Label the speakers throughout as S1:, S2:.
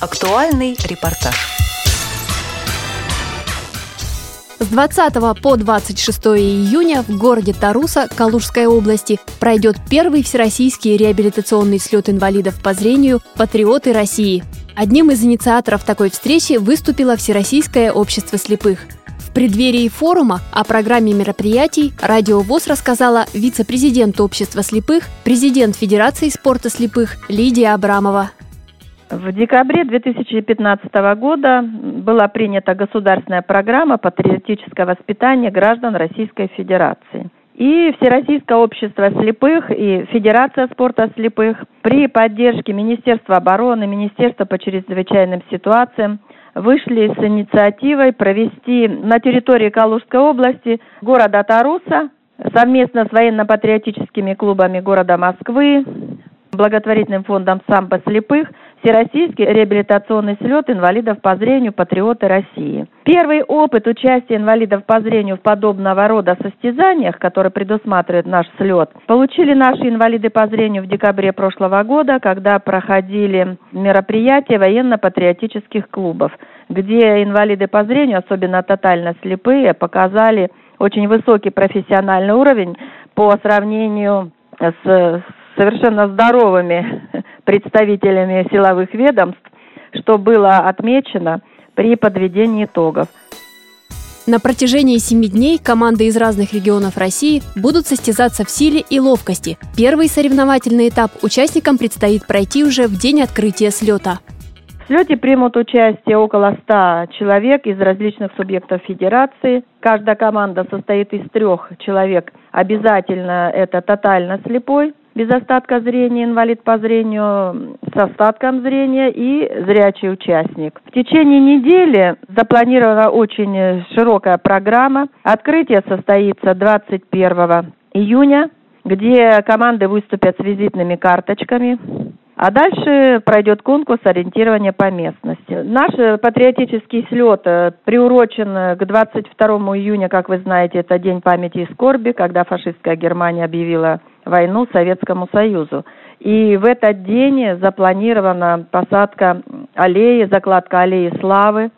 S1: Актуальный репортаж.
S2: С 20 по 26 июня в городе Таруса Калужской области пройдет первый всероссийский реабилитационный слет инвалидов по зрению «Патриоты России». Одним из инициаторов такой встречи выступило Всероссийское общество слепых. В преддверии форума о программе мероприятий Радио ВОЗ рассказала вице-президент общества слепых, президент Федерации спорта слепых Лидия Абрамова.
S3: В декабре 2015 года была принята государственная программа патриотического воспитания граждан Российской Федерации. И Всероссийское общество слепых и Федерация спорта слепых при поддержке Министерства обороны, Министерства по чрезвычайным ситуациям вышли с инициативой провести на территории Калужской области города Таруса совместно с военно-патриотическими клубами города Москвы, благотворительным фондом «Самбо слепых» Всероссийский реабилитационный слет инвалидов по зрению «Патриоты России». Первый опыт участия инвалидов по зрению в подобного рода состязаниях, который предусматривает наш слет, получили наши инвалиды по зрению в декабре прошлого года, когда проходили мероприятия военно-патриотических клубов, где инвалиды по зрению, особенно тотально слепые, показали очень высокий профессиональный уровень по сравнению с совершенно здоровыми представителями силовых ведомств, что было отмечено при подведении итогов.
S2: На протяжении семи дней команды из разных регионов России будут состязаться в силе и ловкости. Первый соревновательный этап участникам предстоит пройти уже в день открытия слета.
S3: В слете примут участие около 100 человек из различных субъектов федерации. Каждая команда состоит из трех человек. Обязательно это тотально слепой, без остатка зрения, инвалид по зрению с остатком зрения и зрячий участник. В течение недели запланирована очень широкая программа. Открытие состоится 21 июня, где команды выступят с визитными карточками. А дальше пройдет конкурс ориентирования по местности. Наш патриотический слет э, приурочен к 22 июня, как вы знаете, это День памяти и скорби, когда фашистская Германия объявила войну Советскому Союзу. И в этот день запланирована посадка аллеи, закладка аллеи славы,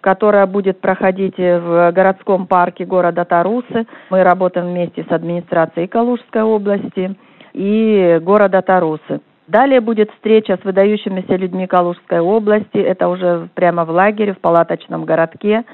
S3: которая будет проходить в городском парке города Тарусы. Мы работаем вместе с администрацией Калужской области и города Тарусы. Далее будет встреча с выдающимися людьми Калужской области. Это уже прямо в лагере, в палаточном городке.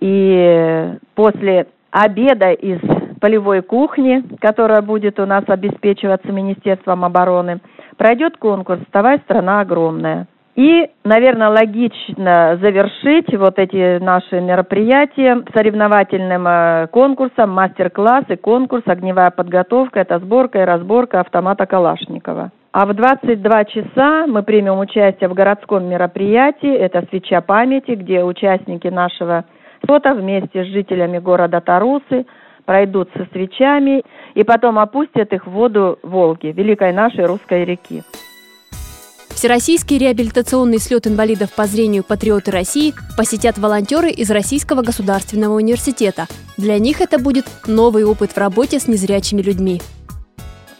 S3: И после обеда из полевой кухни, которая будет у нас обеспечиваться Министерством обороны, пройдет конкурс «Вставай, страна огромная». И, наверное, логично завершить вот эти наши мероприятия соревновательным э, конкурсом, мастер-класс и конкурс «Огневая подготовка». Это сборка и разборка автомата Калашникова. А в 22 часа мы примем участие в городском мероприятии. Это «Свеча памяти», где участники нашего фото вместе с жителями города Тарусы пройдут со свечами и потом опустят их в воду Волги, великой нашей русской реки.
S2: Всероссийский реабилитационный слет инвалидов по зрению «Патриоты России» посетят волонтеры из Российского государственного университета. Для них это будет новый опыт в работе с незрячими людьми.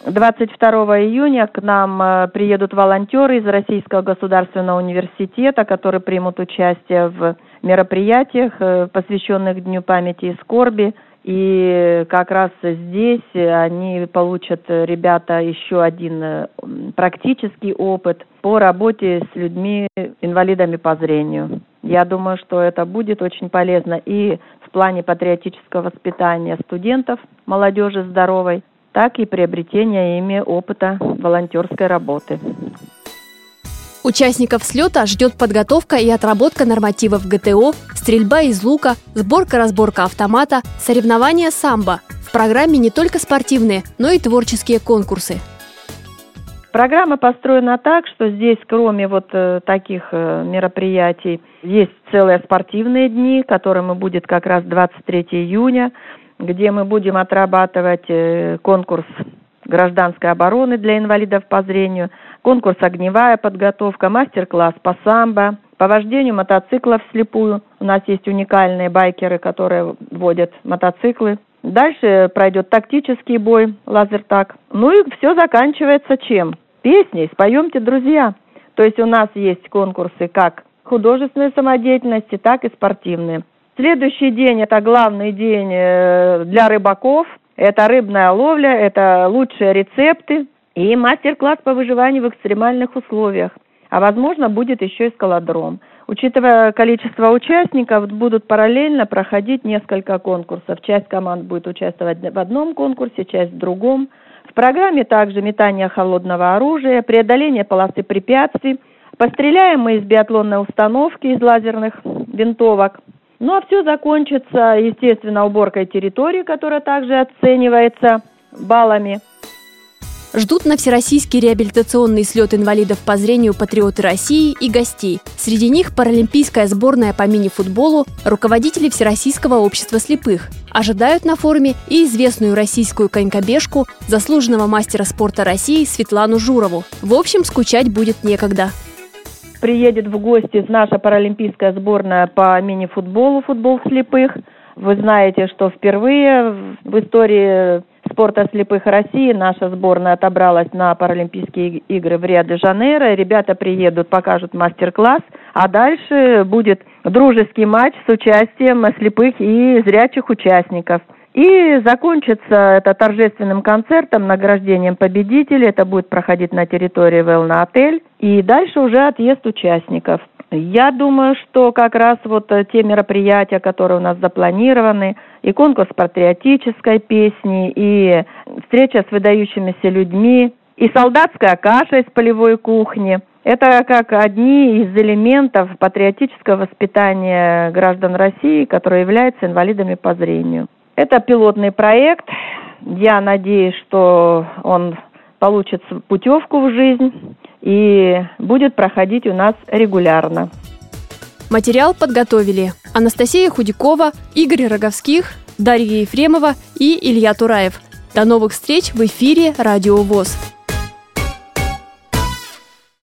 S3: 22 июня к нам э, приедут волонтеры из Российского государственного университета, которые примут участие в мероприятиях, э, посвященных Дню памяти и скорби. И как раз здесь они получат, ребята, еще один э, практический опыт по работе с людьми, инвалидами по зрению. Я думаю, что это будет очень полезно и в плане патриотического воспитания студентов, молодежи здоровой, так и приобретения ими опыта волонтерской работы.
S2: Участников слета ждет подготовка и отработка нормативов ГТО, стрельба из лука, сборка-разборка автомата, соревнования самбо. В программе не только спортивные, но и творческие конкурсы.
S3: Программа построена так, что здесь, кроме вот э, таких э, мероприятий, есть целые спортивные дни, которыми будет как раз 23 июня, где мы будем отрабатывать э, конкурс гражданской обороны для инвалидов по зрению, конкурс «Огневая подготовка», мастер-класс по самбо, по вождению мотоциклов вслепую. У нас есть уникальные байкеры, которые водят мотоциклы. Дальше пройдет тактический бой, лазертак. Ну и все заканчивается чем? Песней «Споемте, друзья». То есть у нас есть конкурсы как художественной самодеятельности, так и спортивные. Следующий день – это главный день э, для рыбаков. Это рыбная ловля, это лучшие рецепты и мастер-класс по выживанию в экстремальных условиях. А возможно, будет еще и скалодром. Учитывая количество участников, будут параллельно проходить несколько конкурсов. Часть команд будет участвовать в одном конкурсе, часть в другом. В программе также метание холодного оружия, преодоление полосы препятствий, постреляем мы из биатлонной установки, из лазерных винтовок. Ну а все закончится, естественно, уборкой территории, которая также оценивается баллами.
S2: Ждут на Всероссийский реабилитационный слет инвалидов по зрению патриоты России и гостей. Среди них паралимпийская сборная по мини-футболу, руководители Всероссийского общества слепых. Ожидают на форуме и известную российскую конькобежку, заслуженного мастера спорта России Светлану Журову. В общем, скучать будет некогда
S3: приедет в гости наша паралимпийская сборная по мини-футболу, футбол слепых. Вы знаете, что впервые в истории спорта слепых России наша сборная отобралась на Паралимпийские игры в Рио-де-Жанейро. Ребята приедут, покажут мастер-класс, а дальше будет дружеский матч с участием слепых и зрячих участников. И закончится это торжественным концертом, награждением победителей. Это будет проходить на территории Велна Отель. И дальше уже отъезд участников. Я думаю, что как раз вот те мероприятия, которые у нас запланированы, и конкурс патриотической песни, и встреча с выдающимися людьми, и солдатская каша из полевой кухни. Это как одни из элементов патриотического воспитания граждан России, которые являются инвалидами по зрению. Это пилотный проект. Я надеюсь, что он получит путевку в жизнь и будет проходить у нас регулярно.
S2: Материал подготовили Анастасия Худякова, Игорь Роговских, Дарья Ефремова и Илья Тураев. До новых встреч в эфире «Радио ВОЗ».